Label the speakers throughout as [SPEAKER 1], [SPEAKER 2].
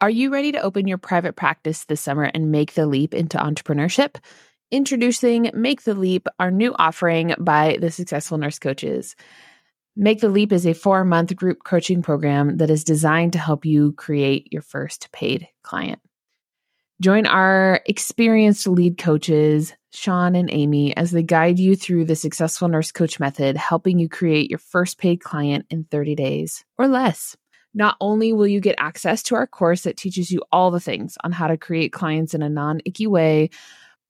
[SPEAKER 1] Are you ready to open your private practice this summer and make the leap into entrepreneurship? Introducing Make the Leap, our new offering by the Successful Nurse Coaches. Make the Leap is a four month group coaching program that is designed to help you create your first paid client. Join our experienced lead coaches, Sean and Amy, as they guide you through the Successful Nurse Coach method, helping you create your first paid client in 30 days or less. Not only will you get access to our course that teaches you all the things on how to create clients in a non icky way,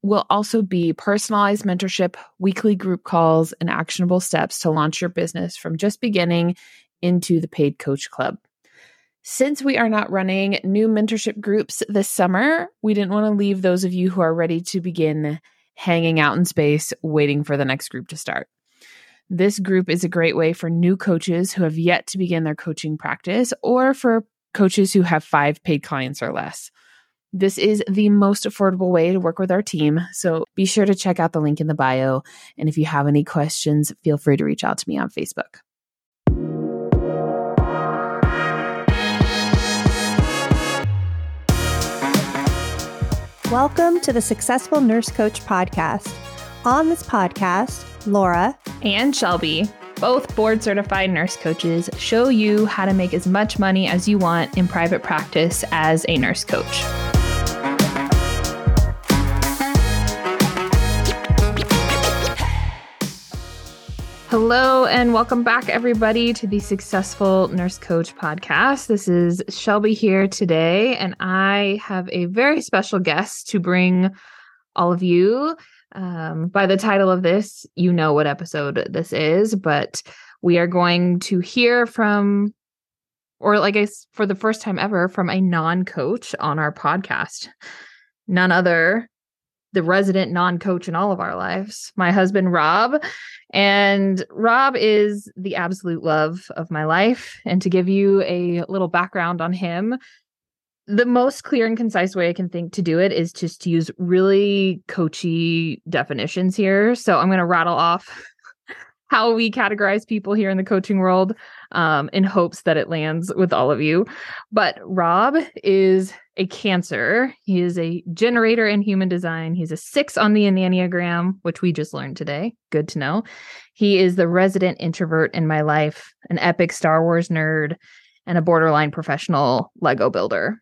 [SPEAKER 1] will also be personalized mentorship, weekly group calls, and actionable steps to launch your business from just beginning into the paid coach club. Since we are not running new mentorship groups this summer, we didn't want to leave those of you who are ready to begin hanging out in space waiting for the next group to start. This group is a great way for new coaches who have yet to begin their coaching practice or for coaches who have five paid clients or less. This is the most affordable way to work with our team. So be sure to check out the link in the bio. And if you have any questions, feel free to reach out to me on Facebook.
[SPEAKER 2] Welcome to the Successful Nurse Coach Podcast. On this podcast, Laura
[SPEAKER 3] and Shelby, both board certified nurse coaches, show you how to make as much money as you want in private practice as a nurse coach. Hello, and welcome back, everybody, to the Successful Nurse Coach podcast. This is Shelby here today, and I have a very special guest to bring all of you. Um, by the title of this, you know what episode this is, but we are going to hear from, or like I for the first time ever, from a non coach on our podcast. None other, the resident non coach in all of our lives, my husband, Rob. And Rob is the absolute love of my life. And to give you a little background on him, the most clear and concise way I can think to do it is just to use really coachy definitions here. So I'm going to rattle off how we categorize people here in the coaching world um, in hopes that it lands with all of you. But Rob is a cancer. He is a generator in human design. He's a six on the Enneagram, which we just learned today. Good to know. He is the resident introvert in my life, an epic Star Wars nerd, and a borderline professional Lego builder.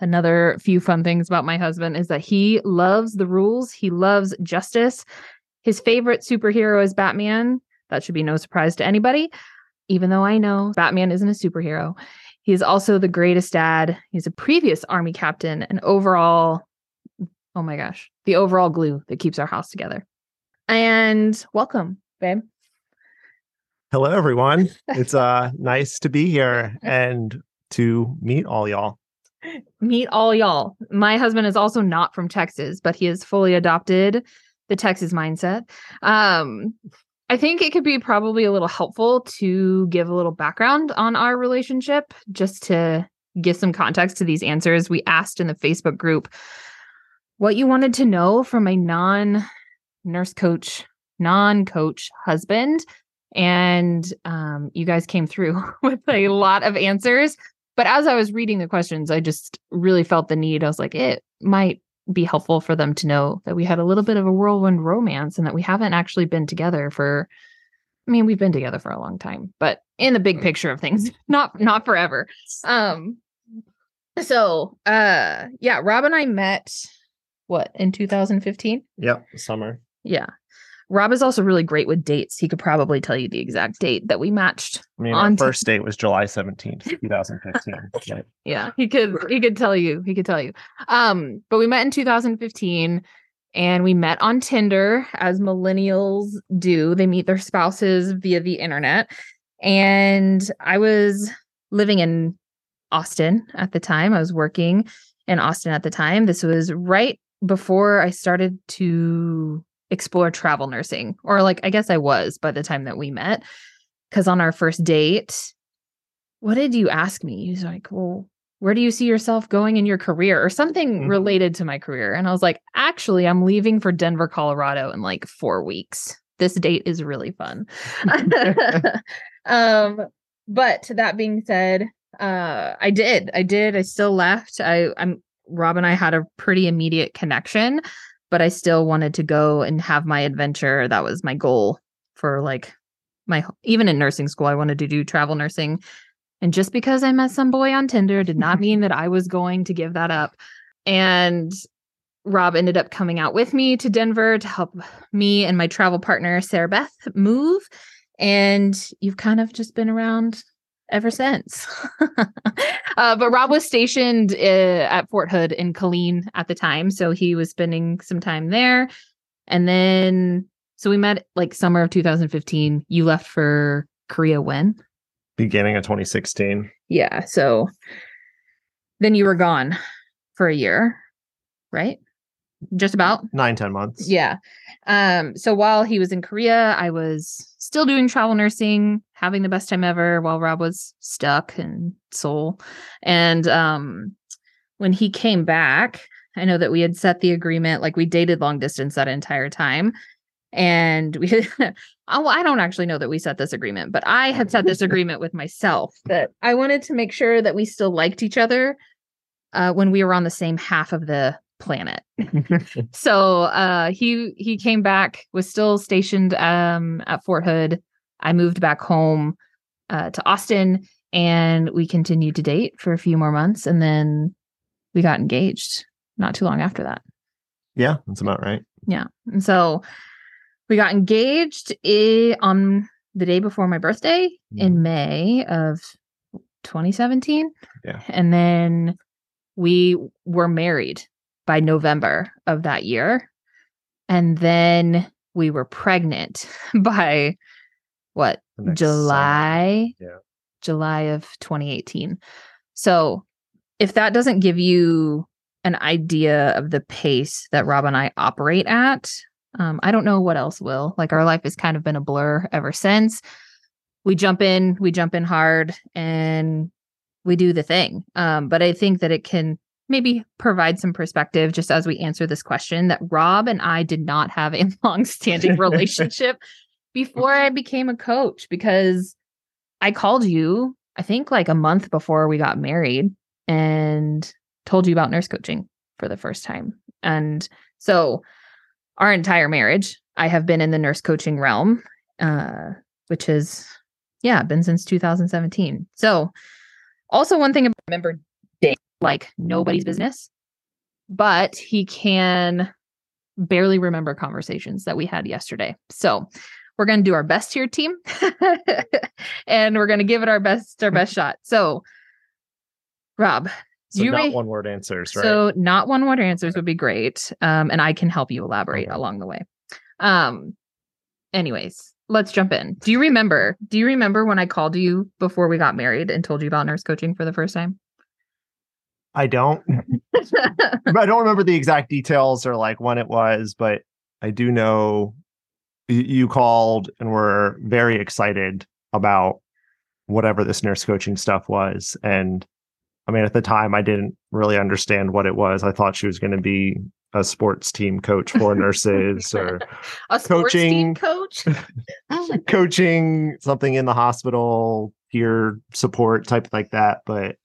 [SPEAKER 3] Another few fun things about my husband is that he loves the rules, he loves justice. His favorite superhero is Batman. That should be no surprise to anybody, even though I know Batman isn't a superhero. He is also the greatest dad. He's a previous army captain and overall, oh my gosh, the overall glue that keeps our house together. And welcome, babe.
[SPEAKER 4] Hello, everyone. It's uh nice to be here and to meet all y'all
[SPEAKER 3] meet all y'all. My husband is also not from Texas, but he has fully adopted the Texas mindset. Um, I think it could be probably a little helpful to give a little background on our relationship just to give some context to these answers. We asked in the Facebook group what you wanted to know from a non nurse coach, non coach husband. And um, you guys came through with a lot of answers. But as I was reading the questions, I just really felt the need. I was like, it might be helpful for them to know that we had a little bit of a whirlwind romance and that we haven't actually been together for I mean, we've been together for a long time, but in the big picture of things, not not forever. Um so uh yeah, Rob and I met what in 2015?
[SPEAKER 4] Yep, summer.
[SPEAKER 3] Yeah. Rob is also really great with dates. He could probably tell you the exact date that we matched.
[SPEAKER 4] I mean, our first date was July 17th, 2015.
[SPEAKER 3] yeah, he could he could tell you. He could tell you. Um, but we met in 2015 and we met on Tinder as millennials do. They meet their spouses via the internet. And I was living in Austin at the time. I was working in Austin at the time. This was right before I started to explore travel nursing, or like I guess I was by the time that we met. Because on our first date, what did you ask me? He's like, Well, where do you see yourself going in your career or something mm-hmm. related to my career? And I was like, Actually, I'm leaving for Denver, Colorado in like four weeks. This date is really fun. um, but that being said, uh, I did. I did. I still left. I, I'm Rob and I had a pretty immediate connection, but I still wanted to go and have my adventure. That was my goal for like my even in nursing school. I wanted to do travel nursing. And just because I met some boy on Tinder did not mean that I was going to give that up. And Rob ended up coming out with me to Denver to help me and my travel partner, Sarah Beth, move. And you've kind of just been around ever since. uh, but Rob was stationed uh, at Fort Hood in Killeen at the time. So he was spending some time there. And then, so we met like summer of 2015. You left for Korea when?
[SPEAKER 4] Beginning of 2016.
[SPEAKER 3] Yeah. So then you were gone for a year, right? Just about
[SPEAKER 4] nine, 10 months.
[SPEAKER 3] Yeah. Um, so while he was in Korea, I was still doing travel nursing, having the best time ever while Rob was stuck in Seoul. And um when he came back, I know that we had set the agreement, like we dated long distance that entire time. And we oh, I don't actually know that we set this agreement, but I had set this agreement with myself that I wanted to make sure that we still liked each other uh, when we were on the same half of the planet. so uh, he he came back, was still stationed um, at Fort Hood. I moved back home uh, to Austin, and we continued to date for a few more months, and then we got engaged not too long after that.
[SPEAKER 4] Yeah, that's about right.
[SPEAKER 3] Yeah, and so we got engaged I- on the day before my birthday mm. in May of 2017.
[SPEAKER 4] Yeah,
[SPEAKER 3] and then we were married by November of that year. And then we were pregnant by what? July?
[SPEAKER 4] Yeah.
[SPEAKER 3] July of 2018. So if that doesn't give you an idea of the pace that Rob and I operate at, um, I don't know what else will. Like our life has kind of been a blur ever since. We jump in, we jump in hard, and we do the thing. Um, but I think that it can maybe provide some perspective just as we answer this question that Rob and I did not have a long-standing relationship before I became a coach because I called you I think like a month before we got married and told you about nurse coaching for the first time. And so our entire marriage, I have been in the nurse coaching realm, uh, which is, yeah, been since 2017. So, also, one thing I remember like nobody's business, but he can barely remember conversations that we had yesterday. So we're going to do our best here, team, and we're going to give it our best, our best shot. So, Rob,
[SPEAKER 4] so you not re- one word answers, right?
[SPEAKER 3] So not one word answers would be great, um, and I can help you elaborate okay. along the way. Um, anyways, let's jump in. Do you remember? Do you remember when I called you before we got married and told you about nurse coaching for the first time?
[SPEAKER 4] I don't. I don't remember the exact details or like when it was, but I do know you called and were very excited about whatever this nurse coaching stuff was. And I mean, at the time, I didn't really understand what it was. I thought she was going to be a sports team coach for nurses or
[SPEAKER 3] a coaching
[SPEAKER 4] coach, coaching something in the hospital, peer support type like that. But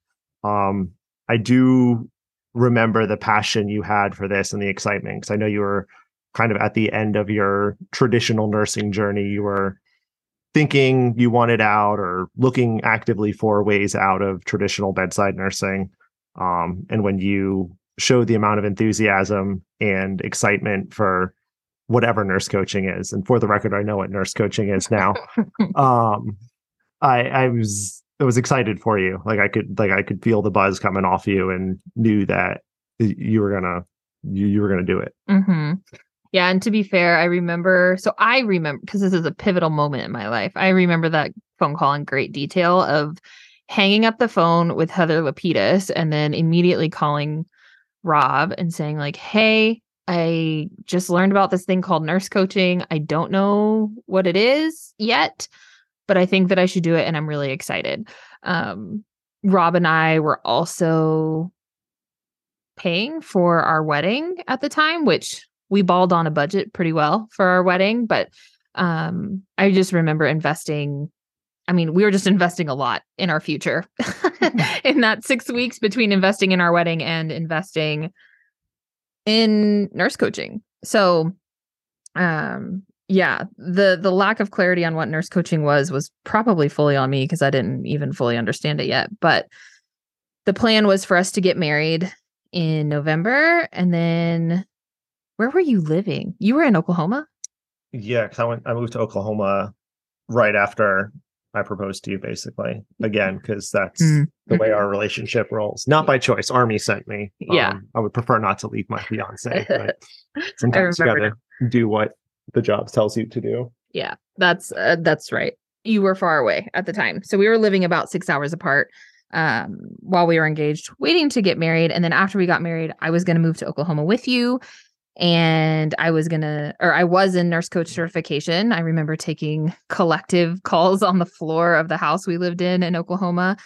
[SPEAKER 4] um, I do remember the passion you had for this and the excitement because I know you were kind of at the end of your traditional nursing journey. You were thinking you wanted out or looking actively for ways out of traditional bedside nursing. Um, and when you showed the amount of enthusiasm and excitement for whatever nurse coaching is, and for the record, I know what nurse coaching is now. um, I, I was I was excited for you. Like I could like I could feel the buzz coming off you and knew that you were gonna you, you were gonna do it.
[SPEAKER 3] Mm-hmm. Yeah, and to be fair, I remember. So I remember because this is a pivotal moment in my life. I remember that phone call in great detail of hanging up the phone with Heather Lapidus and then immediately calling Rob and saying like, "Hey, I just learned about this thing called nurse coaching. I don't know what it is yet." but I think that I should do it and I'm really excited. Um, Rob and I were also paying for our wedding at the time, which we balled on a budget pretty well for our wedding, but um, I just remember investing I mean, we were just investing a lot in our future in that six weeks between investing in our wedding and investing in nurse coaching. So, um, yeah, the the lack of clarity on what nurse coaching was was probably fully on me because I didn't even fully understand it yet. But the plan was for us to get married in November, and then where were you living? You were in Oklahoma.
[SPEAKER 4] Yeah, because I went. I moved to Oklahoma right after I proposed to you, basically. Again, because that's
[SPEAKER 3] Mm.
[SPEAKER 4] the way our relationship rolls. Not by choice. Army sent me.
[SPEAKER 3] Yeah.
[SPEAKER 4] Um, I would prefer not to leave my fiance. But sometimes you gotta do what the job tells you to do.
[SPEAKER 3] Yeah, that's uh, that's right. You were far away at the time, so we were living about six hours apart um, while we were engaged, waiting to get married. And then after we got married, I was going to move to Oklahoma with you, and I was gonna, or I was in nurse coach certification. I remember taking collective calls on the floor of the house we lived in in Oklahoma,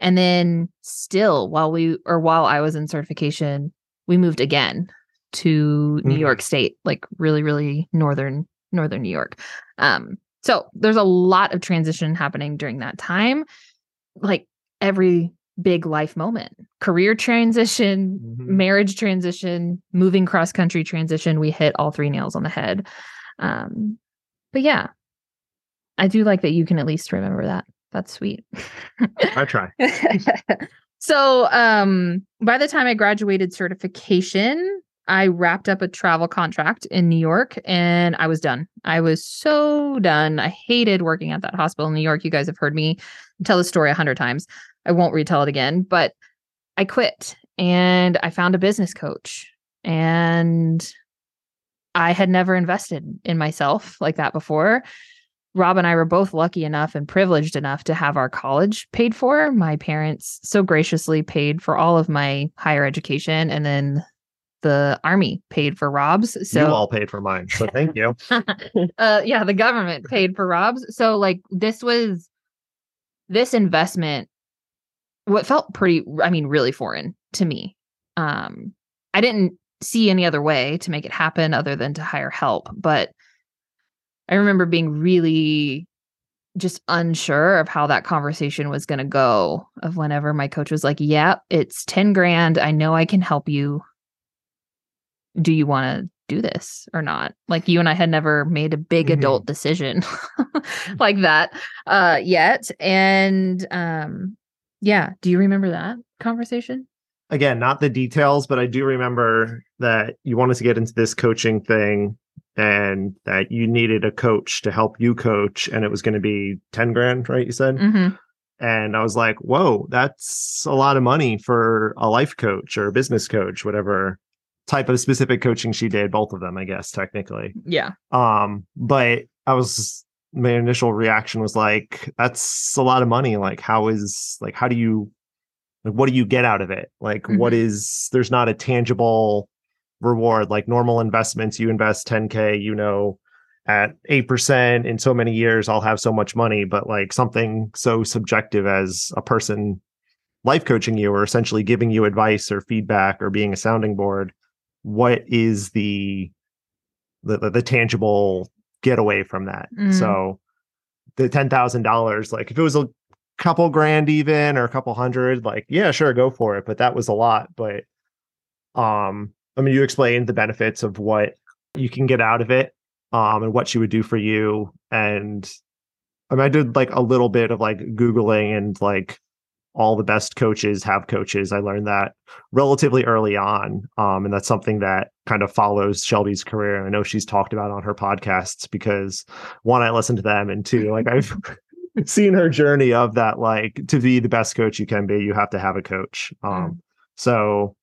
[SPEAKER 3] and then still while we or while I was in certification, we moved again to New
[SPEAKER 4] Mhm.
[SPEAKER 3] York State, like really, really northern northern New York. Um, so there's a lot of transition happening during that time, like every big life moment, career transition,
[SPEAKER 4] Mhm.
[SPEAKER 3] marriage transition, moving cross country transition. We hit all three nails on the head. Um, but yeah, I do like that you can at least remember that. That's sweet.
[SPEAKER 4] I try.
[SPEAKER 3] so um by the time I graduated certification, I wrapped up a travel contract in New York and I was done. I was so done. I hated working at that hospital in New York. You guys have heard me tell the story a hundred times. I won't retell it again, but I quit and I found a business coach and I had never invested in myself like that before. Rob and I were both lucky enough and privileged enough to have our college paid for. My parents so graciously paid for all of my higher education and then the army paid for Rob's. So
[SPEAKER 4] you all paid for mine, so thank you.
[SPEAKER 3] uh yeah, the government paid for Rob's. So like this was this investment what felt pretty I mean really foreign to me. Um I didn't see any other way to make it happen other than to hire help, but I remember being really just unsure of how that conversation was going to go of whenever my coach was like, "Yep, it's 10 grand. I know I can help you. Do you want to do this or not?" Like you and I had never made a big
[SPEAKER 4] Mhm.
[SPEAKER 3] adult decision like that uh yet. And um yeah, do you remember that conversation?
[SPEAKER 4] Again, not the details, but I do remember that you wanted to get into this coaching thing and that you needed a coach to help you coach, and it was going to be 10 grand, right? You said.
[SPEAKER 3] Mhm.
[SPEAKER 4] And I was like, whoa, that's a lot of money for a life coach or a business coach, whatever type of specific coaching she did, both of them, I guess, technically.
[SPEAKER 3] Yeah.
[SPEAKER 4] Um, but I was my initial reaction was like, that's a lot of money. Like, how is like how do you like what do you get out of it? Like what is there's not a tangible reward like normal investments, you invest 10k, you know, at 8% in so many years I'll have so much money, but like something so subjective as a person life coaching you or essentially giving you advice or feedback or being a sounding board, what is the the, the, the tangible getaway from that.
[SPEAKER 3] Mm.
[SPEAKER 4] So the ten thousand dollars, like if it was a couple grand even or a couple hundred, like yeah, sure, go for it. But that was a lot. But um, I mean, you explained the benefits of what you can get out of it, um, and what she would do for you. And I mean, I did like a little bit of like googling and like all the best coaches have coaches. I learned that relatively early on. Um, and that's something that kind of follows Shelby's career. And I know she's talked about on her podcasts because one, I listen to them, and two, like I've seen her journey of that, like to be the best coach you can be, you have to have a coach. Um, so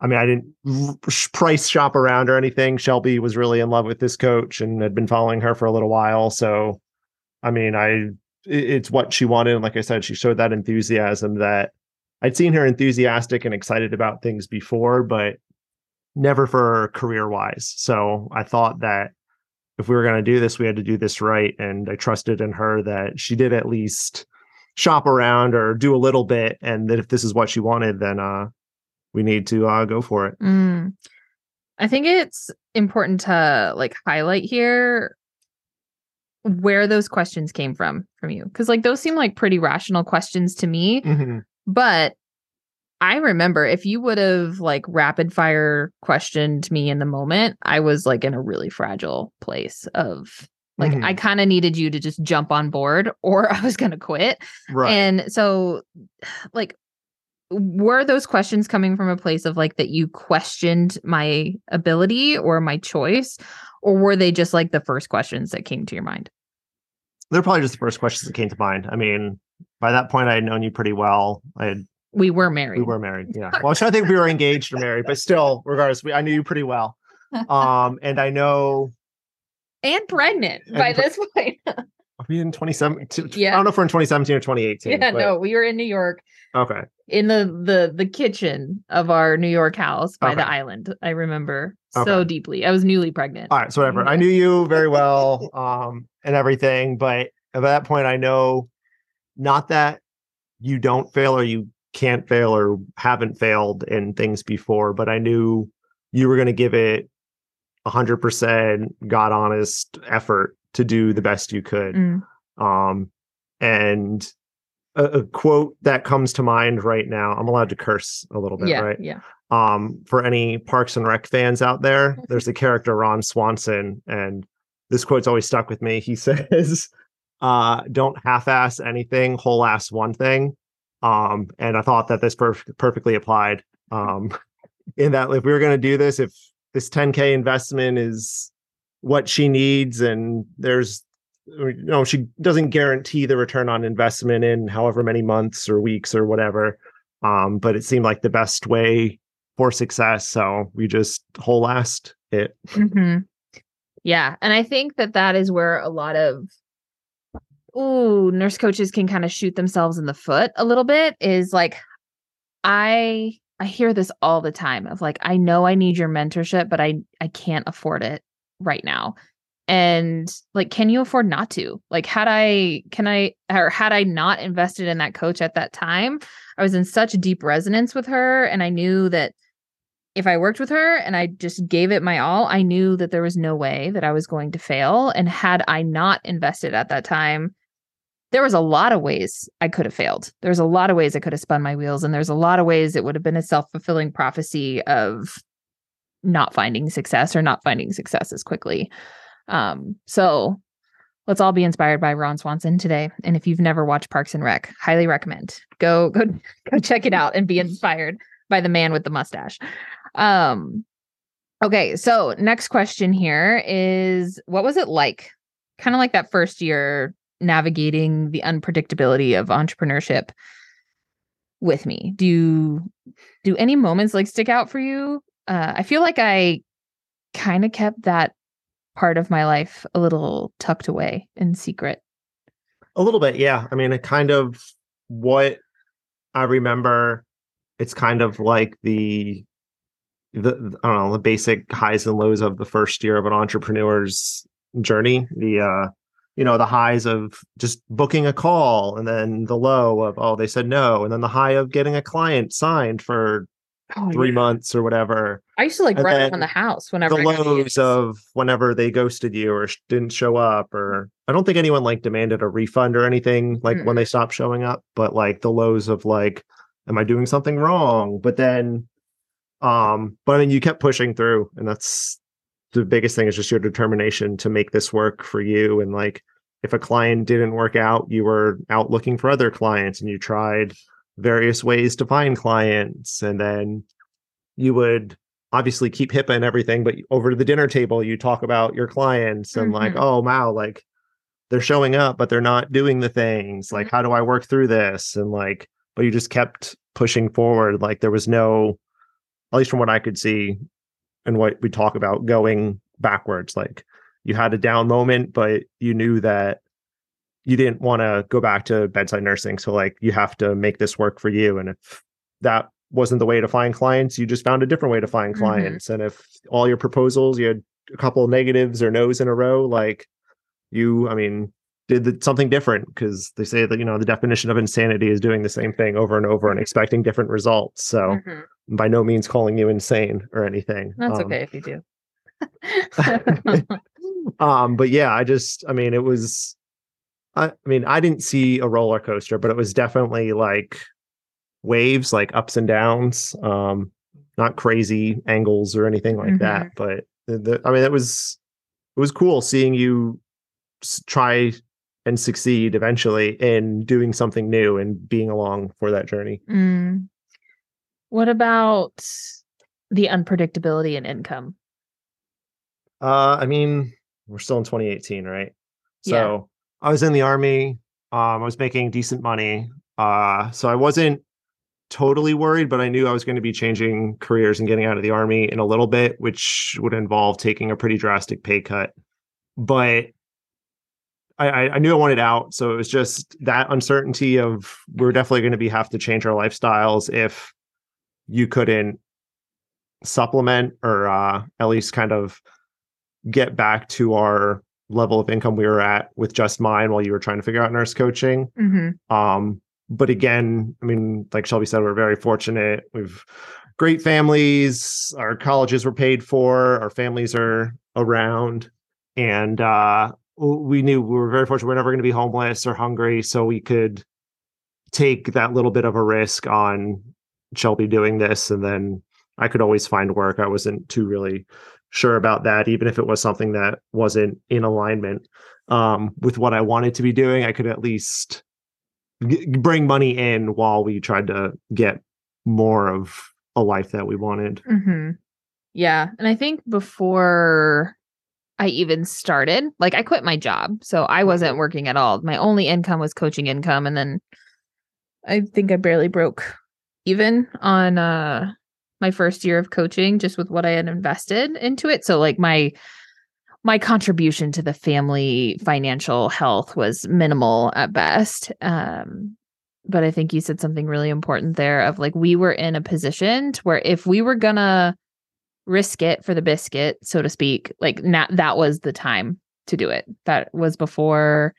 [SPEAKER 4] I mean, I didn't price shop around or anything. Shelby was really in love with this coach and had been following her for a little while. So, I mean, I it's what she wanted. And like I said, she showed that enthusiasm that I'd seen her enthusiastic and excited about things before, but never for career wise. So I thought that if we were going to do this, we had to do this right. And I trusted in her that she did at least shop around or do a little bit. And that if this is what she wanted, then uh, we need to uh, go for it.
[SPEAKER 3] Mm. I think it's important to like highlight here where those questions came from from you because like those seem like pretty rational questions to me
[SPEAKER 4] Mhm.
[SPEAKER 3] but i remember if you would have like rapid fire questioned me in the moment i was like in a really fragile place of like
[SPEAKER 4] Mhm.
[SPEAKER 3] i kind of needed you to just jump on board or i was going to quit
[SPEAKER 4] right.
[SPEAKER 3] and so like were those questions coming from a place of like that you questioned my ability or my choice or were they just like the first questions that came to your mind
[SPEAKER 4] They're probably just the first questions that came to mind. I mean, by that point, I had known you pretty well. I had
[SPEAKER 3] we were married
[SPEAKER 4] we were married. Yeah. Well, I was trying to think if we were engaged or married, but still, regardless, we, I knew you pretty well. Um, and I know
[SPEAKER 3] and pregnant
[SPEAKER 4] And
[SPEAKER 3] by
[SPEAKER 4] pre-
[SPEAKER 3] this point
[SPEAKER 4] are we in 2017?
[SPEAKER 3] Yeah.
[SPEAKER 4] I don't know if we're in 2017 or 2018.
[SPEAKER 3] yeah
[SPEAKER 4] but-
[SPEAKER 3] no we were in new york
[SPEAKER 4] Okay.
[SPEAKER 3] in the the the kitchen of our new york house by the island i remember so deeply i was newly pregnant
[SPEAKER 4] All right. So whatever. I knew you very well, um, and everything, but at that point, I know not that you don't fail or you can't fail or haven't failed in things before, but I knew you were going to give it a hundred percent God honest effort to do the best you could.
[SPEAKER 3] Mm.
[SPEAKER 4] Um, and a, a quote that comes to mind right now, I'm allowed to curse a little bit,
[SPEAKER 3] yeah
[SPEAKER 4] right?
[SPEAKER 3] yeah.
[SPEAKER 4] Um for any parks and rec fans out there there's the character ron swanson and this quote's always stuck with me. He says uh don't half-ass anything whole-ass one thing. Um and i thought that this perf- perfectly applied. Um in that if we were going to do this if this 10k investment is what she needs and there's you know she doesn't guarantee the return on investment in however many months or weeks or whatever um but it seemed like the best way for success so we just whole last it
[SPEAKER 3] hmm Yeah. And I think that that is where a lot of, ooh, nurse coaches can kind of shoot themselves in the foot a little bit is like, I, I hear this all the time of like, I know I need your mentorship, but I, I can't afford it right now. And like, can you afford not to? Like, had I, can I, or had I not invested in that coach at that time, I was in such deep resonance with her. And I knew that if I worked with her and I just gave it my all, I knew that there was no way that I was going to fail. And had I not invested at that time, there was a lot of ways I could have failed. There's a lot of ways I could have spun my wheels. And there's a lot of ways it would have been a self fulfilling prophecy of not finding success or not finding success as quickly. Um, so let's all be inspired by Ron Swanson today. And if you've never watched Parks and Rec, highly recommend. Go go go check it out and be inspired by the man with the mustache. Um okay, so next question here is what was it like? Kind of like that first year navigating the unpredictability of entrepreneurship with me. Do you do any moments like stick out for you? Uh I feel like I kind of kept that part of my life a little tucked away in secret.
[SPEAKER 4] a little bit yeah. I mean it kind of what i remember it's kind of like the the i don't know the basic highs and lows of the first year of an entrepreneur's journey. The uh you know the highs of just booking a call and then the low of oh they said no. And then the high of getting a client signed for three months or whatever.
[SPEAKER 3] I used to like
[SPEAKER 4] And
[SPEAKER 3] run around the house whenever
[SPEAKER 4] the lows of whenever they ghosted you or sh- didn't show up or i don't think anyone like demanded a refund or anything like when they stopped showing up but like the lows of like am i doing something wrong? But then um but i mean you kept pushing through and that's the biggest thing is just your determination to make this work for you and like if a client didn't work out you were out looking for other clients and you tried various ways to find clients and then you would obviously keep HIPAA and everything, but over the dinner table, you talk about your clients and like,
[SPEAKER 3] Mhm.
[SPEAKER 4] oh wow, like they're showing up, but they're not doing the things. Like, how do I work through this? And like, but you just kept pushing forward. Like there was no, at least from what I could see and what we talk about, going backwards. Like you had a down moment, but you knew that you didn't want to go back to bedside nursing. So like you have to make this work for you. And if that wasn't the way to find clients, you just found a different way to find
[SPEAKER 3] Mhm.
[SPEAKER 4] clients. And if all your proposals, you had a couple of negatives or no's in a row, like you, I mean, did the, something different because they say that, you know, the definition of insanity is doing the same thing over and over and expecting different results. So
[SPEAKER 3] Mhm.
[SPEAKER 4] by no means calling you insane or anything.
[SPEAKER 3] That's
[SPEAKER 4] Um,
[SPEAKER 3] okay if you do.
[SPEAKER 4] um, but yeah, I just, I mean, it was, I, mean, I didn't see a roller coaster, but it was definitely like waves, like ups and downs. Um, not crazy angles or anything like
[SPEAKER 3] Mhm.
[SPEAKER 4] that, but the, the, I mean, it was, it was cool seeing you try and succeed eventually in doing something new and being along for that journey.
[SPEAKER 3] Mm. What about the unpredictability in income?
[SPEAKER 4] Uh, I mean, we're still in 2018, right? So I was in the army. Um, I was making decent money. Uh, so I wasn't totally worried, but I knew I was going to be changing careers and getting out of the army in a little bit, which would involve taking a pretty drastic pay cut. But I, I, knew I wanted out, so it was just that uncertainty of we're definitely going to be have to change our lifestyles if you couldn't supplement or uh, at least kind of get back to our level of income we were at with just mine while you were trying to figure out nurse coaching.
[SPEAKER 3] Mm-hmm.
[SPEAKER 4] Um, but again, I mean, like Shelby said, we're very fortunate. We've great families. Our colleges were paid for. Our families are around, and uh, we knew we were very fortunate. We're never going to be homeless or hungry, so we could take that little bit of a risk on Shelby doing this, and then I could always find work. I wasn't too really sure about that, even if it was something that wasn't in alignment um, with what I wanted to be doing. I could at least g- bring money in while we tried to get more of a life that we wanted.
[SPEAKER 3] Mm-hmm. Yeah. And I think before I even started, like I quit my job. So I wasn't working at all. My only income was coaching income. And then I think I barely broke even on uh my first year of coaching just with what I had invested into it. So like my my contribution to the family financial health was minimal at best. Um but I think you said something really important there of like we were in a position to where if we were gonna risk it for the biscuit, so to speak, like na- that was the time to do it. That was before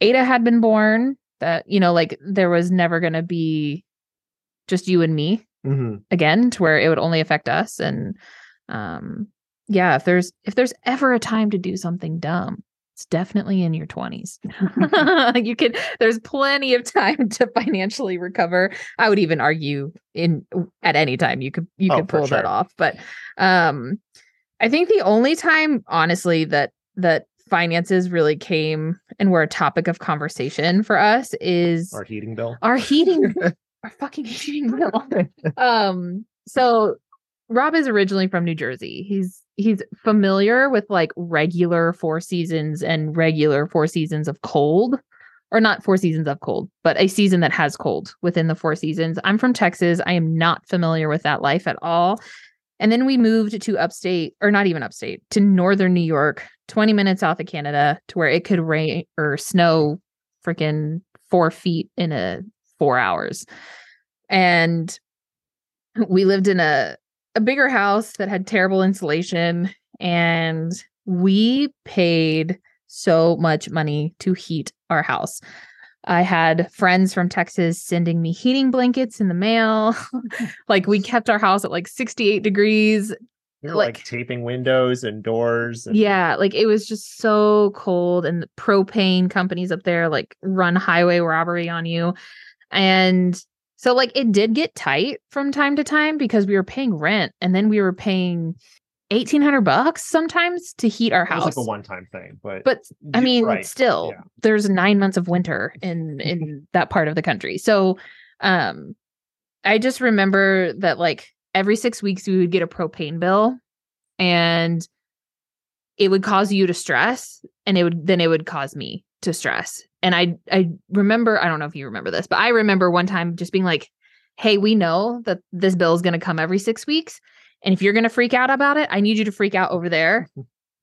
[SPEAKER 3] Ada had been born. That you know, like there was never gonna be just you and me
[SPEAKER 4] Mm-hmm.
[SPEAKER 3] again to where it would only affect us and um yeah if there's if there's ever a time to do something dumb it's definitely in your 20s you could there's plenty of time to financially recover i would even argue in at any time you could you
[SPEAKER 4] Oh,
[SPEAKER 3] could pull that off but um i think the only time honestly that that finances really came and were a topic of conversation for us is
[SPEAKER 4] Our heating bill.
[SPEAKER 3] our heating our fucking heating bill um so rob is originally from new jersey. He's he's familiar with like regular four seasons and regular four seasons of cold or not four seasons of cold but a season that has cold within the four seasons. I'm from texas. I am not familiar with that life at all. And then we moved to upstate or not even upstate to northern new york 20 minutes south of canada to where it could rain or snow freaking four feet in a four hours. And we lived in a, a bigger house that had terrible insulation. And we paid so much money to heat our house. I had friends from Texas sending me heating blankets in the mail. like we kept our house at like 68 degrees.
[SPEAKER 4] Like,
[SPEAKER 3] like-
[SPEAKER 4] taping windows and doors. And,
[SPEAKER 3] Yeah, like it was just so cold, and the propane companies up there like run highway robbery on you. And so, like, it did get tight from time to time because we were paying rent and then we were paying 1800 bucks sometimes to heat our house.
[SPEAKER 4] It was like a one-time thing, but
[SPEAKER 3] but I mean,
[SPEAKER 4] right,
[SPEAKER 3] still,
[SPEAKER 4] yeah.
[SPEAKER 3] there's nine months of winter in in that part of the country. So, um, I just remember that like every six weeks we would get a propane bill, and it would cause you to stress, and it would then it would cause me to stress. And I I remember I don't know if you remember this, but I remember one time just being like, "Hey, we know that this bill is going to come every six weeks." And if you're going to freak out about it, I need you to freak out over there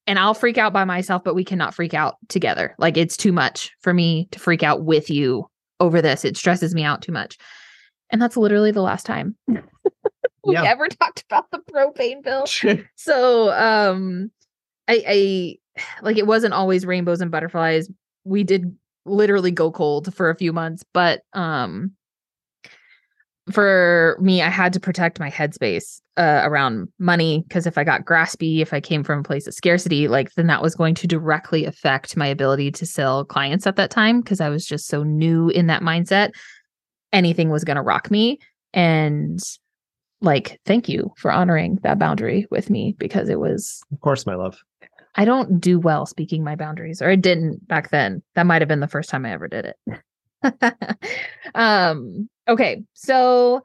[SPEAKER 3] and I'll freak out by myself, but we cannot freak out together. Like it's too much for me to freak out with you over this. It stresses me out too much. And that's literally the last time we
[SPEAKER 4] Yeah.
[SPEAKER 3] ever talked about the propane bill. So um I I like it wasn't always rainbows and butterflies. We did literally go cold for a few months, but um for me, I had to protect my headspace uh, around money because if I got graspy, if I came from a place of scarcity, like then that was going to directly affect my ability to sell clients at that time because I was just so new in that mindset. Anything was going to rock me. And like, thank you for honoring that boundary with me because it was,
[SPEAKER 4] Of course, my love.
[SPEAKER 3] I don't do well speaking my boundaries, or I didn't back then. That might have been the first time I ever did it. um, okay. So,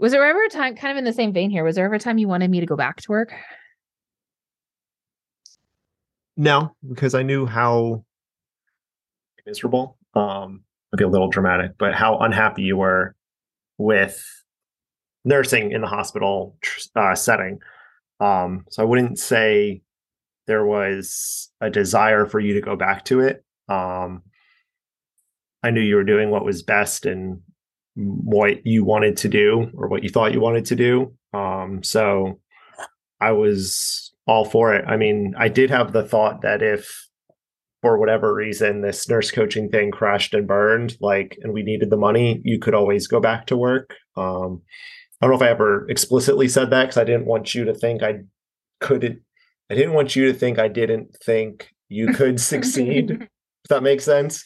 [SPEAKER 3] was there ever a time, kind of in the same vein here, was there ever a time you wanted me to go back to work?
[SPEAKER 4] No, because I knew how miserable. Um, I'd be a little dramatic, but how unhappy you were with nursing in the hospital uh, setting. Um, so I wouldn't say there was a desire for you to go back to it. Um, I knew you were doing what was best and what you wanted to do or what you thought you wanted to do. Um, so I was all for it. I mean, I did have the thought that if for whatever reason this nurse coaching thing crashed and burned, like, and we needed the money, you could always go back to work. Um, I don't know if I ever explicitly said that because I didn't want you to think I couldn't. I didn't want you to think I didn't think you could succeed. If that makes sense.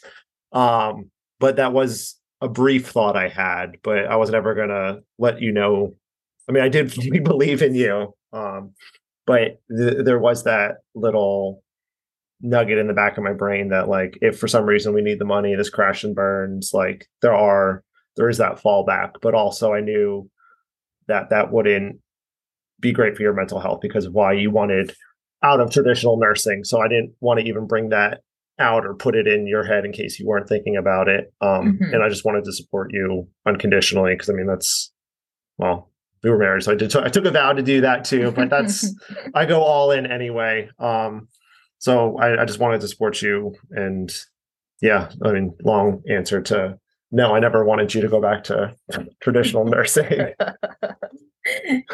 [SPEAKER 4] Um, but that was a brief thought I had, but I was never gonna let you know. I mean, I did believe in you, um, but th- there was that little nugget in the back of my brain that, like, if for some reason we need the money, this crash and burns, like, there are there is that fallback. But also, I knew that that wouldn't be great for your mental health because why you wanted out of traditional nursing. So I didn't want to even bring that out or put it in your head in case you weren't thinking about it. Um,
[SPEAKER 3] Mhm.
[SPEAKER 4] And I just wanted to support you unconditionally because I mean that's well, we were married, so I did. I took a vow to do that too. But that's I go all in anyway. Um, so I, I just wanted to support you, and yeah, I mean, long answer to no. I never wanted you to go back to traditional nursing.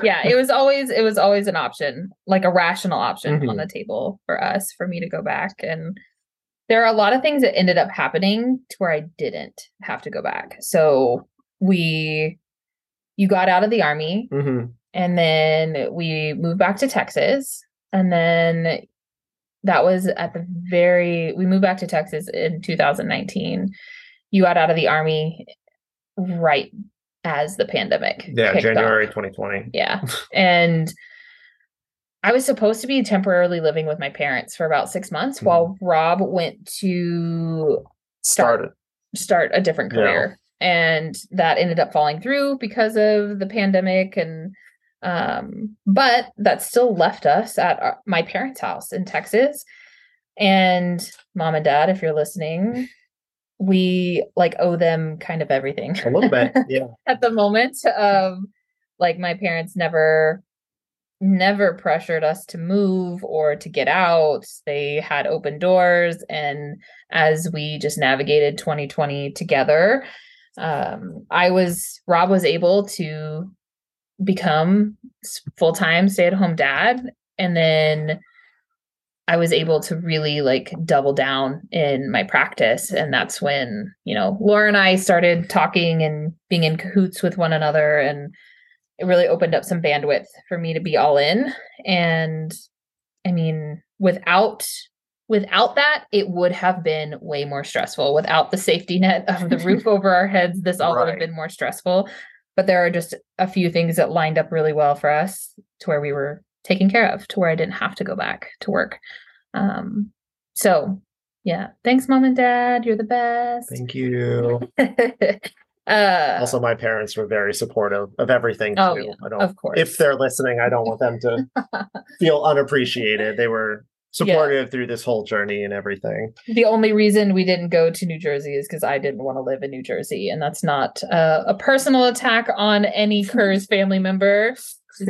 [SPEAKER 3] yeah, it was always it was always an option, like a rational option on
[SPEAKER 4] Mhm.
[SPEAKER 3] the table for us for me to go back and there are a lot of things that ended up happening to where I didn't have to go back. So we you got out of the army
[SPEAKER 4] hmm
[SPEAKER 3] and then we moved back to Texas and then that was at the very we moved back to Texas in 2019. You got out of the army right as the pandemic.
[SPEAKER 4] Yeah,
[SPEAKER 3] off.
[SPEAKER 4] January 2020.
[SPEAKER 3] Yeah. And I was supposed to be temporarily living with my parents for about six months
[SPEAKER 4] Mhm.
[SPEAKER 3] while Rob went to
[SPEAKER 4] Started.
[SPEAKER 3] start a different
[SPEAKER 4] Yeah.
[SPEAKER 3] career. And that ended up falling through because of the pandemic and um but that still left us at our, my parents' house in Texas. And mom and dad, if you're listening, we like owe them kind of everything
[SPEAKER 4] A little bit. Yeah.
[SPEAKER 3] at the moment. Um like my parents never never pressured us to move or to get out. They had open doors and as we just navigated 2020 together, um I was Rob was able to become full-time stay-at-home dad and then I was able to really like double down in my practice. And that's when, you know, Laura and I started talking and being in cahoots with one another. And it really opened up some bandwidth for me to be all in. And I mean, without without that, it would have been way more stressful. Without the safety net of the roof over our heads, this all would have been more stressful. But there are just a few things that lined up really well for us to where we were taken care of, to where I didn't have to go back to work. Um, so yeah, thanks, mom and dad. You're the best.
[SPEAKER 4] Thank you.
[SPEAKER 3] uh,
[SPEAKER 4] Also, my parents were very supportive of everything.
[SPEAKER 3] Oh, yeah,
[SPEAKER 4] I don't.
[SPEAKER 3] of course.
[SPEAKER 4] If they're listening, I don't want them to feel unappreciated. They were supportive through this whole journey and everything.
[SPEAKER 3] the only reason we didn't go to New Jersey is because I didn't want to live in New Jersey, and that's not uh, a personal attack on any Kurz family member.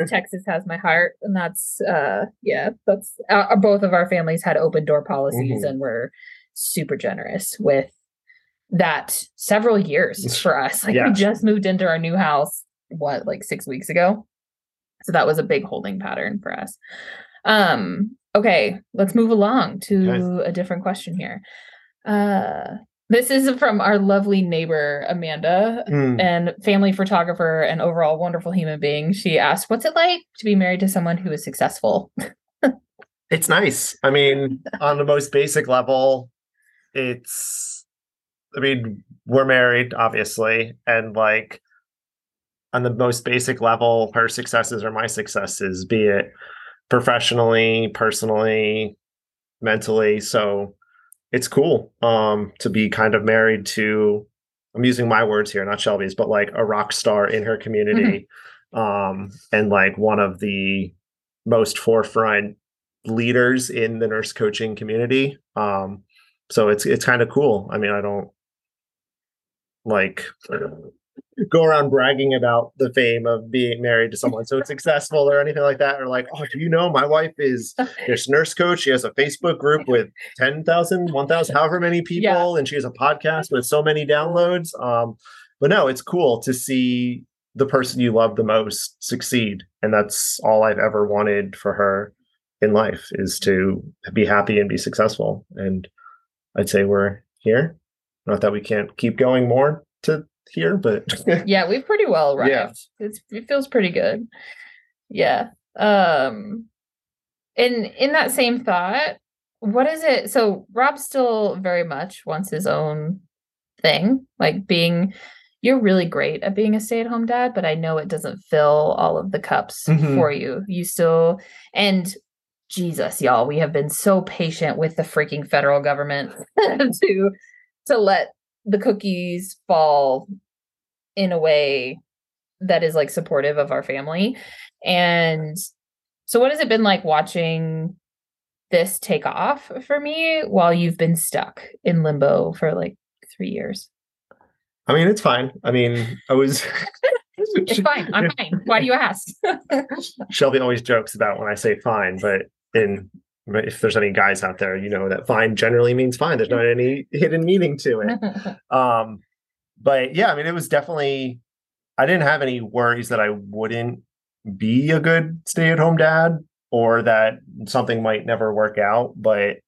[SPEAKER 3] Texas has my heart, and that's uh, yeah, that's uh, both of our families had open door policies
[SPEAKER 4] Mhm.
[SPEAKER 3] and were super generous with that several years for us. Like we just moved into our new house, what like six weeks ago, so that was a big holding pattern for us. Um, okay, let's move along to a different question here. Uh, This is from our lovely neighbor, Amanda,
[SPEAKER 4] Mm.
[SPEAKER 3] and family photographer and overall wonderful human being. She asked, What's it like to be married to someone who is successful?
[SPEAKER 4] It's nice. I mean, on the most basic level, it's I mean, we're married, obviously, and like on the most basic level, her successes are my successes, be it professionally, personally, mentally. So it's cool um to be kind of married to I'm using my words here, not Shelby's, but like a rock star in her community. Um and like one of the most forefront leaders in the nurse coaching community. Um, so it's it's kind of cool. I mean, I don't like go around bragging about the fame of being married to someone so successful or anything like that. Or like, oh, do you know my wife is this nurse coach? She has a Facebook group with 10,000, 1,000, however many people, and she has a podcast with so many downloads. Um, but no, it's cool to see the person you love the most succeed. And that's all I've ever wanted for her in life is to be happy and be successful. And I'd say we're here. Not that we can't keep going more to here, but
[SPEAKER 3] yeah, we've pretty well arrived.
[SPEAKER 4] Yeah.
[SPEAKER 3] It's, it feels pretty good. Yeah. Um in in that same thought, what is it? So Rob still very much wants his own thing, like being you're really great at being a stay-at-home dad, but I know it doesn't fill all of the cups
[SPEAKER 4] Mhm.
[SPEAKER 3] for you. You still and Jesus, y'all, we have been so patient with the freaking federal government to to let the cookies fall in a way that is like supportive of our family. And so what has it been like watching this take off for me while you've been stuck in limbo for like 3 years?
[SPEAKER 4] I mean, it's fine. I mean, I was.
[SPEAKER 3] It's fine. I'm fine. Why do you ask?
[SPEAKER 4] Shelby always jokes about when I say fine, but in if there's any guys out there, you know that fine generally means fine. There's not any hidden meaning to it. Um, but yeah, I mean, it was definitely. I didn't have any worries that I wouldn't be a good stay-at-home dad or that something might never work out. But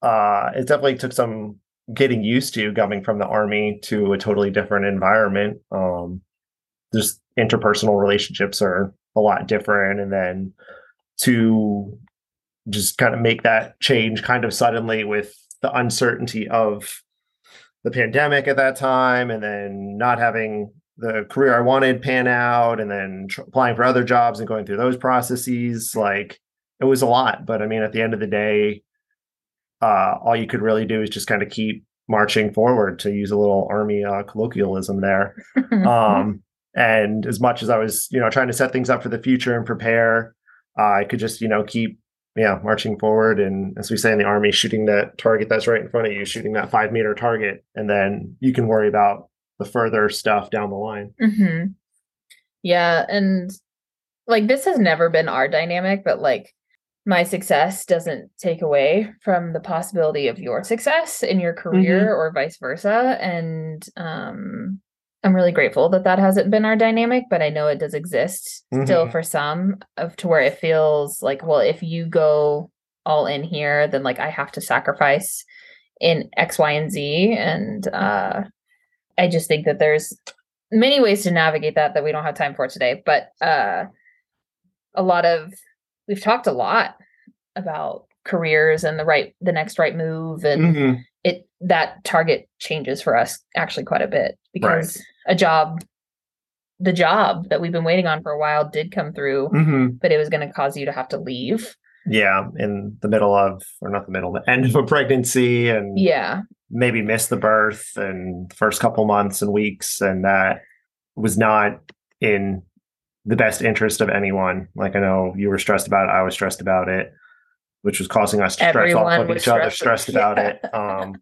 [SPEAKER 4] uh, it definitely took some getting used to coming from the army to a totally different environment. Um, just interpersonal relationships are a lot different, and then to just kind of make that change kind of suddenly with the uncertainty of the pandemic at that time and then not having the career I wanted pan out and then tr- applying for other jobs and going through those processes. Like it was a lot but I mean at the end of the day uh all you could really do is just kind of keep marching forward to use a little army uh, colloquialism there. Um and as much as i was you know trying to set things up for the future and prepare uh, i could just you know keep yeah marching forward and as we say in the army shooting that target that's right in front of you shooting that five meter target and then you can worry about the further stuff down the line
[SPEAKER 3] hmm Yeah, and like this has never been our dynamic, but like my success doesn't take away from the possibility of your success in your career or vice versa. And um I'm really grateful that that hasn't been our dynamic, but I know it does exist still
[SPEAKER 4] Mhm.
[SPEAKER 3] for some of to where it feels like, well, if you go all in here, then like I have to sacrifice in X, Y, and Z. And uh I just think that there's many ways to navigate that that we don't have time for today but uh a lot of we've talked a lot about careers and the right the next right move and
[SPEAKER 4] Mhm.
[SPEAKER 3] It that target changes for us actually quite a bit because a job the job that we've been waiting on for a while did come through
[SPEAKER 4] Mhm.
[SPEAKER 3] but it was going to cause you to have to leave.
[SPEAKER 4] Yeah in the middle of or not the middle the end of a pregnancy and
[SPEAKER 3] yeah.
[SPEAKER 4] maybe miss the birth and the first couple months and weeks and that was not in the best interest of anyone. Like i know you were stressed about it i was stressed about it which was causing us to stress
[SPEAKER 3] Everyone
[SPEAKER 4] off of each other
[SPEAKER 3] stressed.
[SPEAKER 4] about
[SPEAKER 3] Yeah.
[SPEAKER 4] it um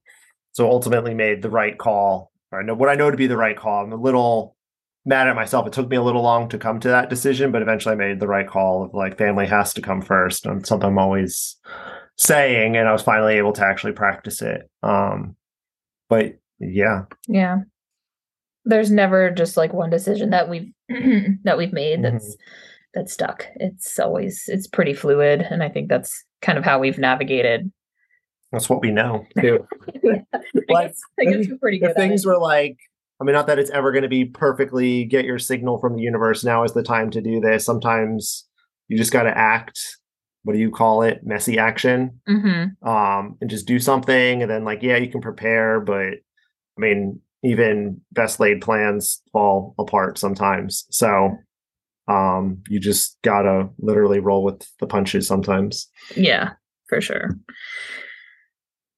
[SPEAKER 4] so ultimately made the right call or I know what i know to be the right call. I'm a little mad at myself. It took me a little long to come to that decision but eventually i made the right call of like family has to come first and something i'm always saying and i was finally able to actually practice it um but yeah.
[SPEAKER 3] Yeah. There's never just like one decision that we've that we've made that's that's stuck. It's always it's pretty fluid and i think that's kind of how we've navigated
[SPEAKER 4] That's what we know too.
[SPEAKER 3] I guess, I guess we're pretty good.
[SPEAKER 4] if things were like i mean not that it's ever going to be perfectly get your signal from the universe now is the time to do this sometimes you just got to act what do you call it messy action
[SPEAKER 3] mm-hmm.
[SPEAKER 4] um and just do something and then like yeah you can prepare but i mean even best laid plans fall apart sometimes so um you just gotta literally roll with the punches sometimes
[SPEAKER 3] Yeah, for sure.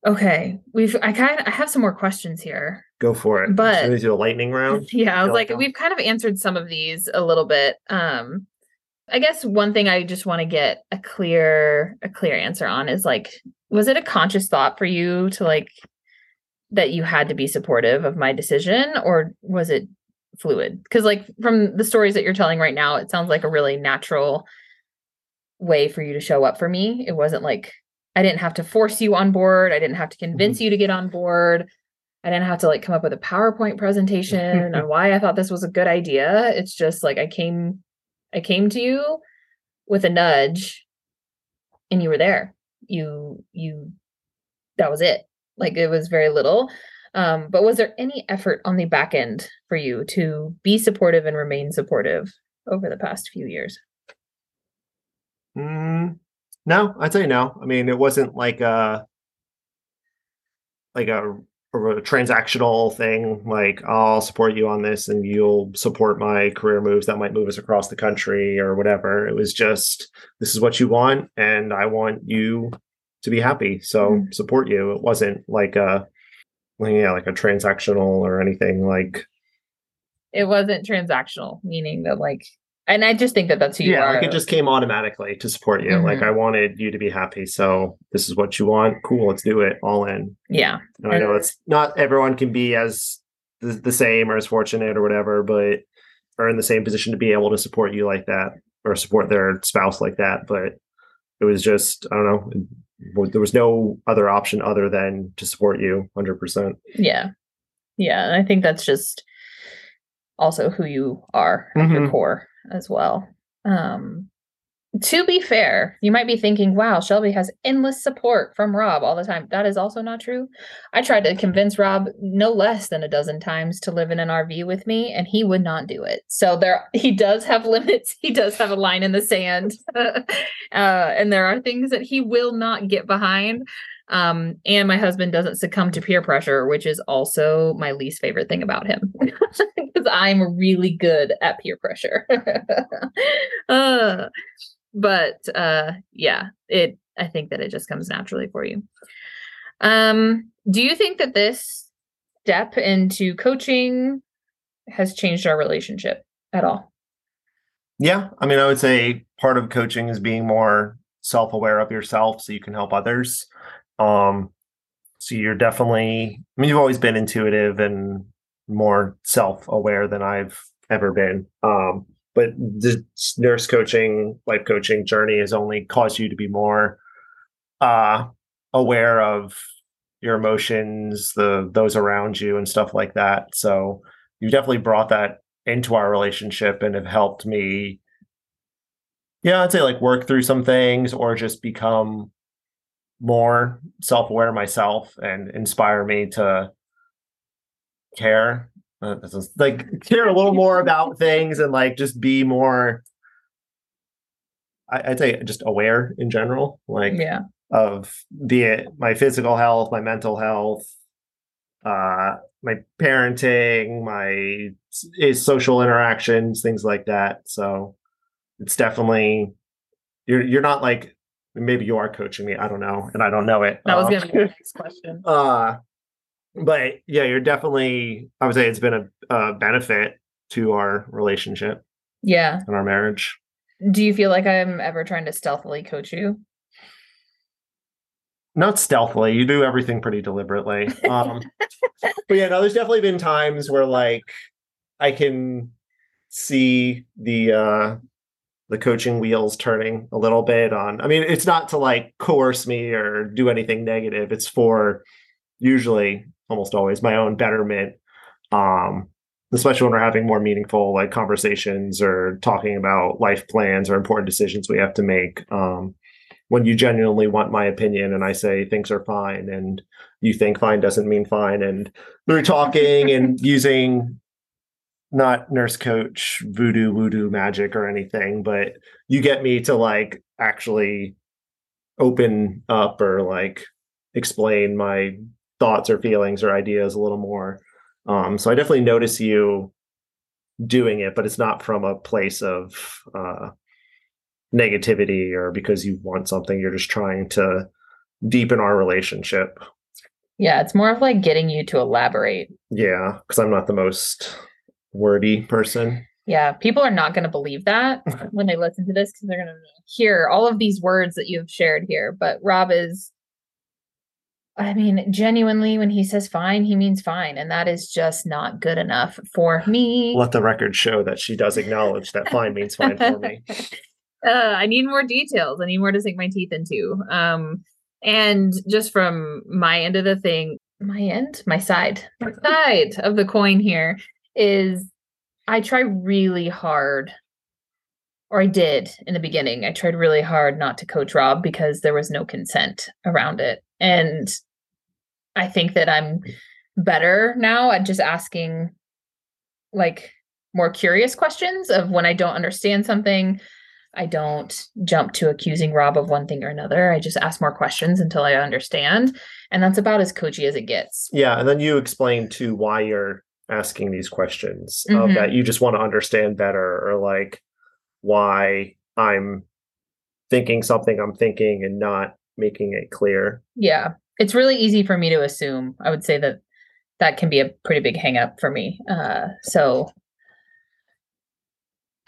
[SPEAKER 3] Okay, we've. I kind of. I have some more questions here.
[SPEAKER 4] go for it
[SPEAKER 3] But-
[SPEAKER 4] we do a lightning round
[SPEAKER 3] Yeah, I was like,
[SPEAKER 4] go.
[SPEAKER 3] we've kind of answered some of these a little bit. Um, I guess one thing I just want to get a clear a clear answer on is like, was it a conscious thought for you to like that you had to be supportive of my decision, or was it fluid? Because like from the stories that you're telling right now, it sounds like a really natural way for you to show up for me. It wasn't like I didn't have to force you on board. I didn't have to mm-hmm. convince you to get on board. I didn't have to like come up with a PowerPoint presentation on why I thought this was a good idea. It's just like I came I came to you with a nudge and you were there. You you that was it. Like it was very little. Um, but was there any effort on the back end for you to be supportive and remain supportive over the past few years?
[SPEAKER 4] Mm, no, I'd say no. I mean, it wasn't like a like a, a transactional thing. Like I'll support you on this, and you'll support my career moves that might move us across the country or whatever. It was just this is what you want, and I want you to be happy. So
[SPEAKER 3] Mhm.
[SPEAKER 4] support you. It wasn't like a yeah, like a transactional or anything like
[SPEAKER 3] It wasn't transactional, meaning that like and I just think that that's who you
[SPEAKER 4] yeah,
[SPEAKER 3] are.
[SPEAKER 4] like it just came automatically to support you. Like
[SPEAKER 3] Mhm.
[SPEAKER 4] I wanted you to be happy, so this is what you want. Cool, let's do it. All in.
[SPEAKER 3] yeah.
[SPEAKER 4] And I know it's not everyone can be as the, the same or as fortunate or whatever, but are in the same position to be able to support you like that or support their spouse like that. But it was just I don't know. There was no other option other than to support you 100%.
[SPEAKER 3] Yeah. Yeah. And I think that's just also who you are at your
[SPEAKER 4] Mhm.
[SPEAKER 3] core as well. Um, to be fair, you might be thinking, wow, Shelby has endless support from Rob all the time. That is also not true. I tried to convince Rob no less than a dozen times to live in an RV with me, and he would not do it. So there he does have limits. He does have a line in the sand. uh, and there are things that he will not get behind. Um, and my husband doesn't succumb to peer pressure, which is also my least favorite thing about him because I'm really good at peer pressure. uh, but uh, yeah, it. I think that it just comes naturally for you. Um, do you think that this step into coaching has changed our relationship at all?
[SPEAKER 4] Yeah, I mean, I would say part of coaching is being more self-aware of yourself so you can help others. Um so you're definitely I mean you've always been intuitive and more self-aware than I've ever been. Um but the nurse coaching, life coaching journey has only caused you to be more uh aware of your emotions, the those around you and stuff like that. So you definitely brought that into our relationship and have helped me yeah i'd say like work through some things or just become more self-aware myself and inspire me to care uh, like care a little more about things and like just be more I, i'd say just aware in general like
[SPEAKER 3] Yeah.
[SPEAKER 4] of be it my physical health, my mental health, uh, my parenting, my is social interactions, things like that. So it's definitely you're you're not like maybe you are coaching me. I don't know, and I don't know it.
[SPEAKER 3] That was going to be the next question.
[SPEAKER 4] uh, but yeah, you're definitely. I would say it's been a, a benefit to our relationship
[SPEAKER 3] Yeah.
[SPEAKER 4] and our marriage.
[SPEAKER 3] Do you feel like I'm ever trying to stealthily coach you?
[SPEAKER 4] not stealthily you do everything pretty deliberately um but yeah no there's definitely been times where like i can see the uh the coaching wheels turning a little bit on i mean it's not to like coerce me or do anything negative it's for usually almost always my own betterment um especially when we're having more meaningful like conversations or talking about life plans or important decisions we have to make um when you genuinely want my opinion and I say things are fine and you think fine doesn't mean fine and they're talking and using not nurse coach voodoo voodoo magic or anything but you get me to like actually open up or like explain my thoughts or feelings or ideas a little more. Um so i definitely notice you doing it but it's not from a place of uh negativity or because you want something you're just trying to deepen our relationship.
[SPEAKER 3] Yeah it's more of like getting you to elaborate.
[SPEAKER 4] Yeah because i'm not the most wordy person.
[SPEAKER 3] Yeah people are not going to believe that when they listen to this because they're going to hear all of these words that you've shared here but rob is I mean, genuinely, when he says fine, he means fine. And that is just not good enough for me.
[SPEAKER 4] Let the record show that she does acknowledge that fine means fine for me.
[SPEAKER 3] Uh, I need more details. I need more to sink my teeth into. Um, and just from my end of the thing, my end, my side, my side of the coin here is I try really hard, or I did in the beginning. I tried really hard not to coach Rob because there was no consent around it. And I think that I'm better now at just asking like more curious questions of when I don't understand something. I don't jump to accusing Rob of one thing or another. I just ask more questions until I understand. And that's about as coachy as it gets.
[SPEAKER 4] Yeah. And then you explain to why you're asking these questions mm-hmm. that you just want to understand better or like why I'm thinking something I'm thinking and not making it clear.
[SPEAKER 3] Yeah. It's really easy for me to assume. I would say that that can be a pretty big hangup for me. Uh, so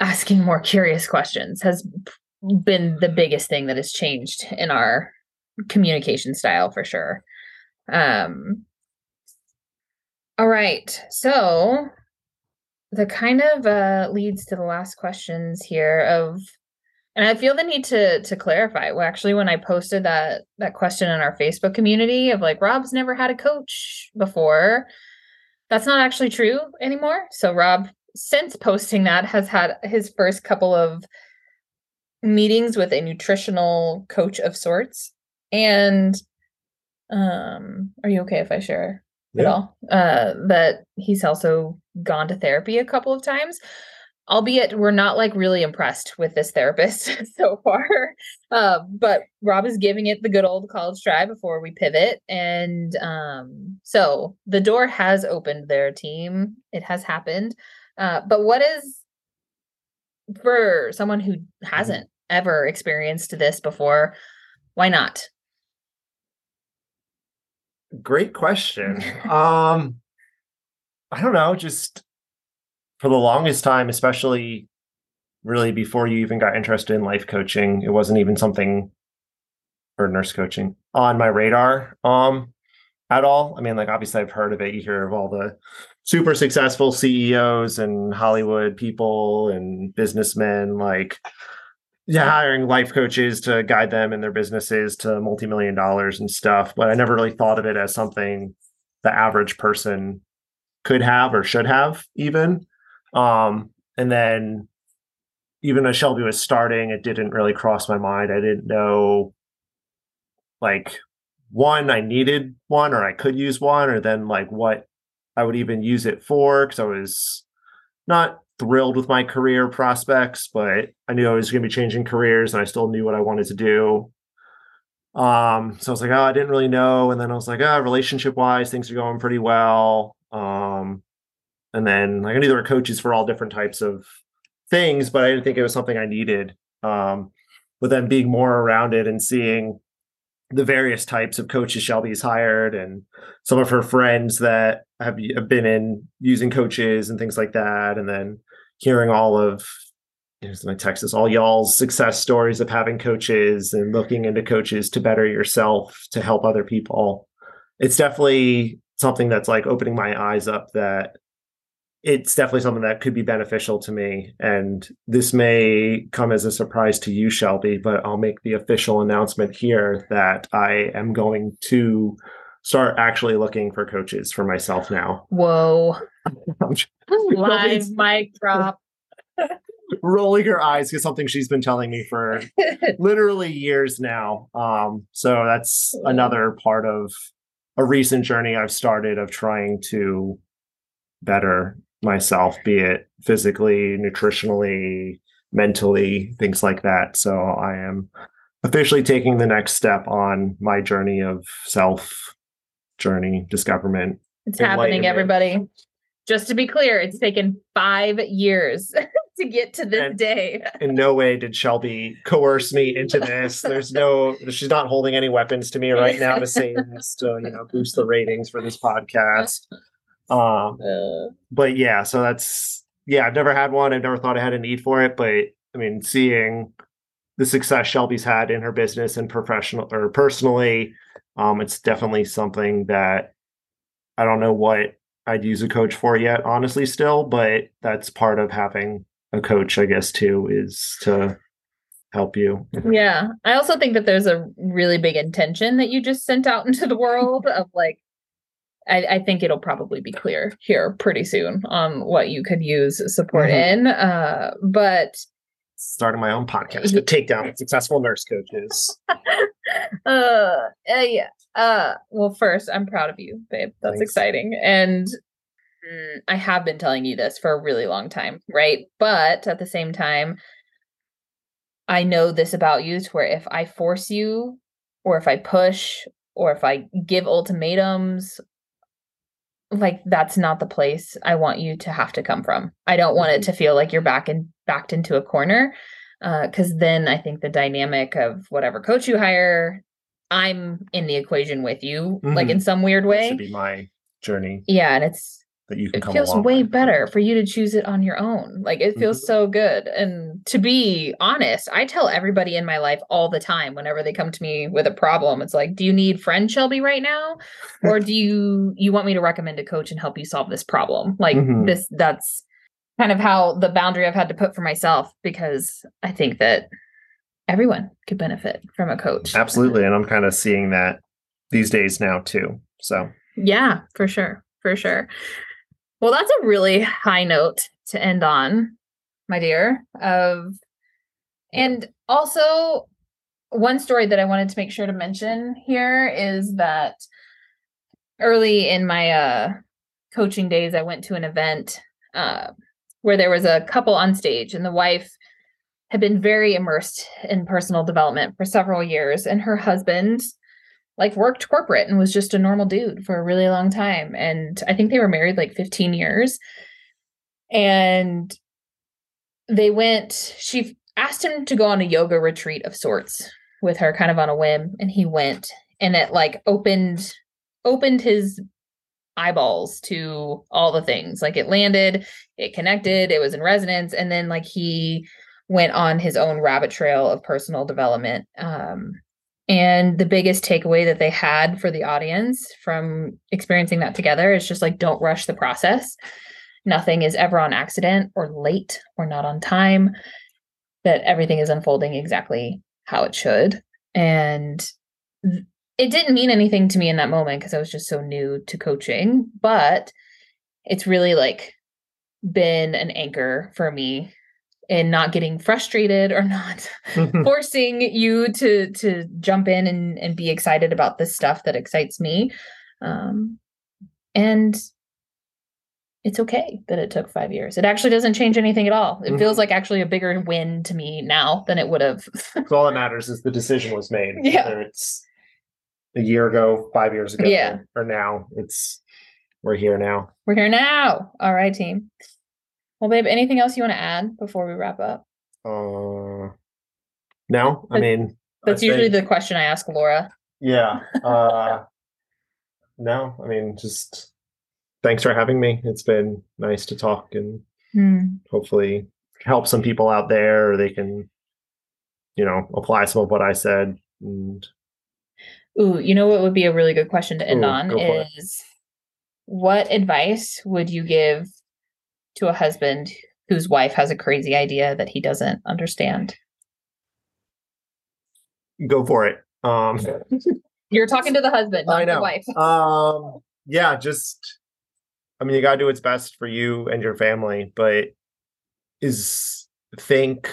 [SPEAKER 3] asking more curious questions has been the biggest thing that has changed in our communication style for sure. Um, all right. So the kind of uh, leads to the last questions here of and I feel the need to to clarify. Well, actually, when I posted that that question in our Facebook community of like Rob's never had a coach before, that's not actually true anymore. So Rob, since posting that, has had his first couple of meetings with a nutritional coach of sorts. And um, are you okay if I share yeah. at all? Uh, that he's also gone to therapy a couple of times albeit we're not like really impressed with this therapist so far uh, but rob is giving it the good old college try before we pivot and um, so the door has opened their team. It has happened. Uh, but what is for someone who mm-hmm. hasn't ever experienced this before why not?
[SPEAKER 4] Great question. Um i don't know just for the longest time, especially really before you even got interested in life coaching, it wasn't even something or nurse coaching on my radar um at all. I mean, like obviously I've heard of it. You hear of all the super successful CEOs and Hollywood people and businessmen like yeah, hiring life coaches to guide them in their businesses to multi-million dollars and stuff. But I never really thought of it as something the average person could have or should have even. Um, and then even though Shelby was starting, it didn't really cross my mind. I didn't know like one, I needed one or I could use one, or then like what I would even use it for because I was not thrilled with my career prospects, but I knew I was going to be changing careers and I still knew what I wanted to do. Um, so I was like, oh, I didn't really know. And then I was like, ah, oh, relationship wise, things are going pretty well. Um, and then like I knew there were coaches for all different types of things, but I didn't think it was something I needed. Um, but then being more around it and seeing the various types of coaches Shelby's hired and some of her friends that have, been in using coaches and things like that, and then hearing all of here's my Texas, all y'all's success stories of having coaches and looking into coaches to better yourself to help other people. It's definitely something that's like opening my eyes up that it's definitely something that could be beneficial to me. And this may come as a surprise to you, Shelby, but I'll make the official announcement here that I am going to start actually looking for coaches for myself now.
[SPEAKER 3] Whoa. Live mic drop.
[SPEAKER 4] rolling her eyes because something she's been telling me for literally years now. Um, so that's another part of a recent journey I've started of trying to better myself, be it physically, nutritionally, mentally, things like that. So I am officially taking the next step on my journey of self journey discoverment.
[SPEAKER 3] It's happening, everybody. Just to be clear, it's taken five years to get to this
[SPEAKER 4] And-
[SPEAKER 3] day.
[SPEAKER 4] In no way did Shelby coerce me into this. There's no, she's not holding any weapons to me right now to say this to, you know, boost the ratings for this podcast. Um,
[SPEAKER 3] Uh,
[SPEAKER 4] but yeah, so that's yeah, I've never had one. I've never thought I had a need for it, but I mean, seeing the success Shelby's had in her business and professional or personally, um, it's definitely something that I don't know what I'd use a coach for yet, honestly, still, but that's part of having a coach, I guess, too, is to help you.
[SPEAKER 3] yeah. I also think that there's a really big intention that you just sent out into the world of like, I, I think it'll probably be clear here pretty soon on what you could use support
[SPEAKER 4] Mhm.
[SPEAKER 3] in. Uh, but
[SPEAKER 4] Starting my own podcast to take down successful nurse coaches.
[SPEAKER 3] uh, uh yeah uh well first i'm proud of you babe that's
[SPEAKER 4] Thanks.
[SPEAKER 3] exciting and mm, i have been telling you this for a really long time right but at the same time i know this about you to where if i force you or if i push or if i give ultimatums like that's not the place i want you to have to come from i don't want it to feel like you're back in backed into a corner because then I think the dynamic of whatever coach you hire, I'm in the equation with you, like
[SPEAKER 4] Mhm.
[SPEAKER 3] in some weird
[SPEAKER 4] That
[SPEAKER 3] way.
[SPEAKER 4] should be my journey
[SPEAKER 3] Yeah, and it's
[SPEAKER 4] that you can
[SPEAKER 3] it feels way
[SPEAKER 4] with.
[SPEAKER 3] better for you to choose it on your own. Like it feels
[SPEAKER 4] Mhm.
[SPEAKER 3] so good. And to be honest, I tell everybody in my life all the time whenever they come to me with a problem, it's like, "Do you need friend Shelby right now, or do you you want me to recommend a coach and help you solve this problem?" Like
[SPEAKER 4] Mhm.
[SPEAKER 3] this that's kind of how the boundary I've had to put for myself because I think that everyone could benefit from a coach.
[SPEAKER 4] Absolutely. And I'm kind of seeing that these days now too. So
[SPEAKER 3] Yeah, for sure. For sure. Well, that's a really high note to end on, my dear. Of and also one story that I wanted to make sure to mention here is that early in my uh coaching days I went to an event uh where there was a couple on stage and the wife had been very immersed in personal development for several years and her husband like worked corporate and was just a normal dude for a really long time and i think they were married like 15 years. And they went she asked him to go on a yoga retreat of sorts with her kind of on a whim and he went and it like opened opened his eyeballs to all the things. Like it landed it connected it was in resonance and then like he went on his own rabbit trail of personal development um and the biggest takeaway that they had for the audience from experiencing that together is just like don't rush the process. Nothing is ever on accident or late or not on time that everything is unfolding exactly how it should. And it didn't mean anything to me in that moment because I was just so new to coaching, but it's really like been an anchor for me in not getting frustrated or not forcing you to to jump in and and be excited about the stuff that excites me. Um and it's okay that it took 5 years. It actually doesn't change anything at all. It feels
[SPEAKER 4] Mhm.
[SPEAKER 3] like actually a bigger win to me now than it would have.
[SPEAKER 4] All that matters is the decision was made.
[SPEAKER 3] Yeah.
[SPEAKER 4] Whether it's a year ago, five years ago,
[SPEAKER 3] Yeah.
[SPEAKER 4] or now, it's we're here now.
[SPEAKER 3] We're here now. All right, team. Well, babe, anything else you want to add before we wrap up?
[SPEAKER 4] Uh, no, I mean
[SPEAKER 3] That's
[SPEAKER 4] I
[SPEAKER 3] usually
[SPEAKER 4] think-
[SPEAKER 3] the question I ask Laura.
[SPEAKER 4] yeah. Uh, no, I mean just thanks for having me. It's been nice to talk and hopefully help some people out there, or they can, you know, apply some of what I said. And
[SPEAKER 3] Ooh, you know what would be a really good question to end
[SPEAKER 4] Ooh,
[SPEAKER 3] on
[SPEAKER 4] for
[SPEAKER 3] what advice would you give to a husband whose wife has a crazy idea that he doesn't understand?
[SPEAKER 4] go for it. Um,
[SPEAKER 3] You're talking to the husband, not
[SPEAKER 4] I
[SPEAKER 3] the wife.
[SPEAKER 4] um yeah just i mean you got to do what's best for you and your family but is think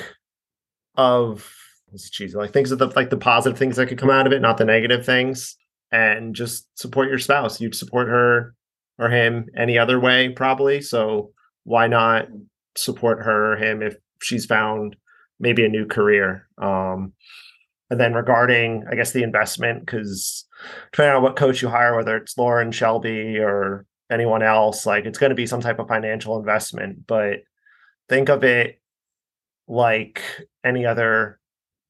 [SPEAKER 4] of it's cheesy like things of the like the positive things that could come out of it not the negative things and just support your spouse you'd support her or him any other way probably so why not support her or him if she's found maybe a new career um and then regarding i guess the investment because depending on what coach you hire whether it's lauren shelby or anyone else like it's going to be some type of financial investment but think of it like any other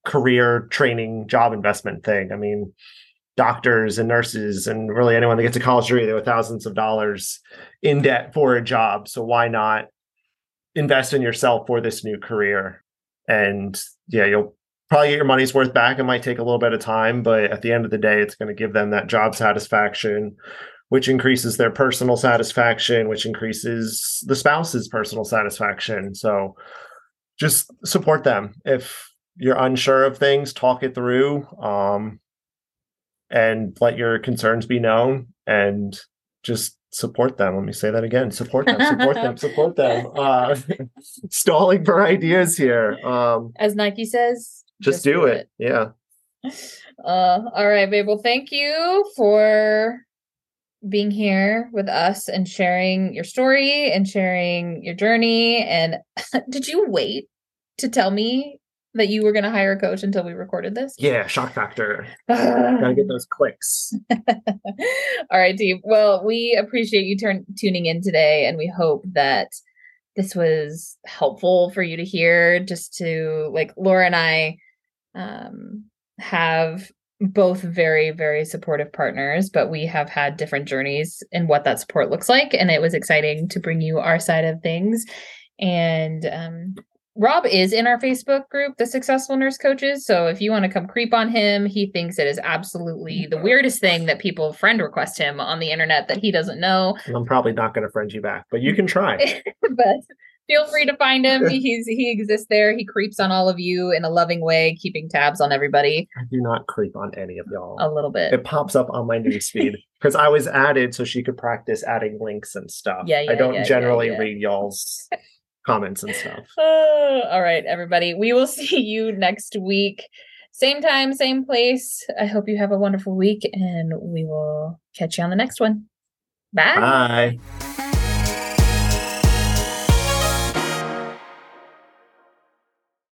[SPEAKER 4] career training job investment thing. I mean, doctors and nurses and really anyone that gets a college degree, they have thousands of dollars in debt for a job. So why not invest in yourself for this new career? And yeah, you'll probably get your money's worth back. It might take a little bit of time, but at the end of the day, it's going to give them that job satisfaction, which increases their personal satisfaction, which increases the spouse's personal satisfaction. So just support them. If you're unsure of things, talk it through um, and let your concerns be known and just support them. Let me say that again. Support them, support them, support them. Uh, stalling for ideas here. Um,
[SPEAKER 3] As Nike says,
[SPEAKER 4] just, do, it. Yeah.
[SPEAKER 3] Uh, all right, babe. Well, thank you for being here with us and sharing your story and sharing your journey. And did you wait to tell me that you were going to hire a coach until we recorded this?
[SPEAKER 4] Yeah, shock factor. Gotta get those clicks.
[SPEAKER 3] All right, team. Well, we appreciate you turn tuning in today, and we hope that this was helpful for you to hear. Just to like Laura and I um, have both very very supportive partners but we have had different journeys in what that support looks like and it was exciting to bring you our side of things and um, Rob is in our Facebook group, The Successful Nurse Coaches. So if you want to come creep on him, he thinks it is absolutely the weirdest thing that people friend request him on the internet that he doesn't know.
[SPEAKER 4] I'm probably not going to friend you back, but you can try.
[SPEAKER 3] but feel free to find him. He's he exists there. He creeps on all of you in a loving way, keeping tabs on everybody.
[SPEAKER 4] I do not creep on any of y'all.
[SPEAKER 3] A little bit.
[SPEAKER 4] It pops up on my newsfeed because I was added so she could practice adding links and stuff.
[SPEAKER 3] Yeah, yeah
[SPEAKER 4] I don't
[SPEAKER 3] yeah,
[SPEAKER 4] generally
[SPEAKER 3] yeah,
[SPEAKER 4] read y'all's comments and stuff.
[SPEAKER 3] Uh, all right, everybody. We will see you next week. Same time, same place. I hope you have a wonderful week and we will catch you on the next one. Bye.
[SPEAKER 4] Bye.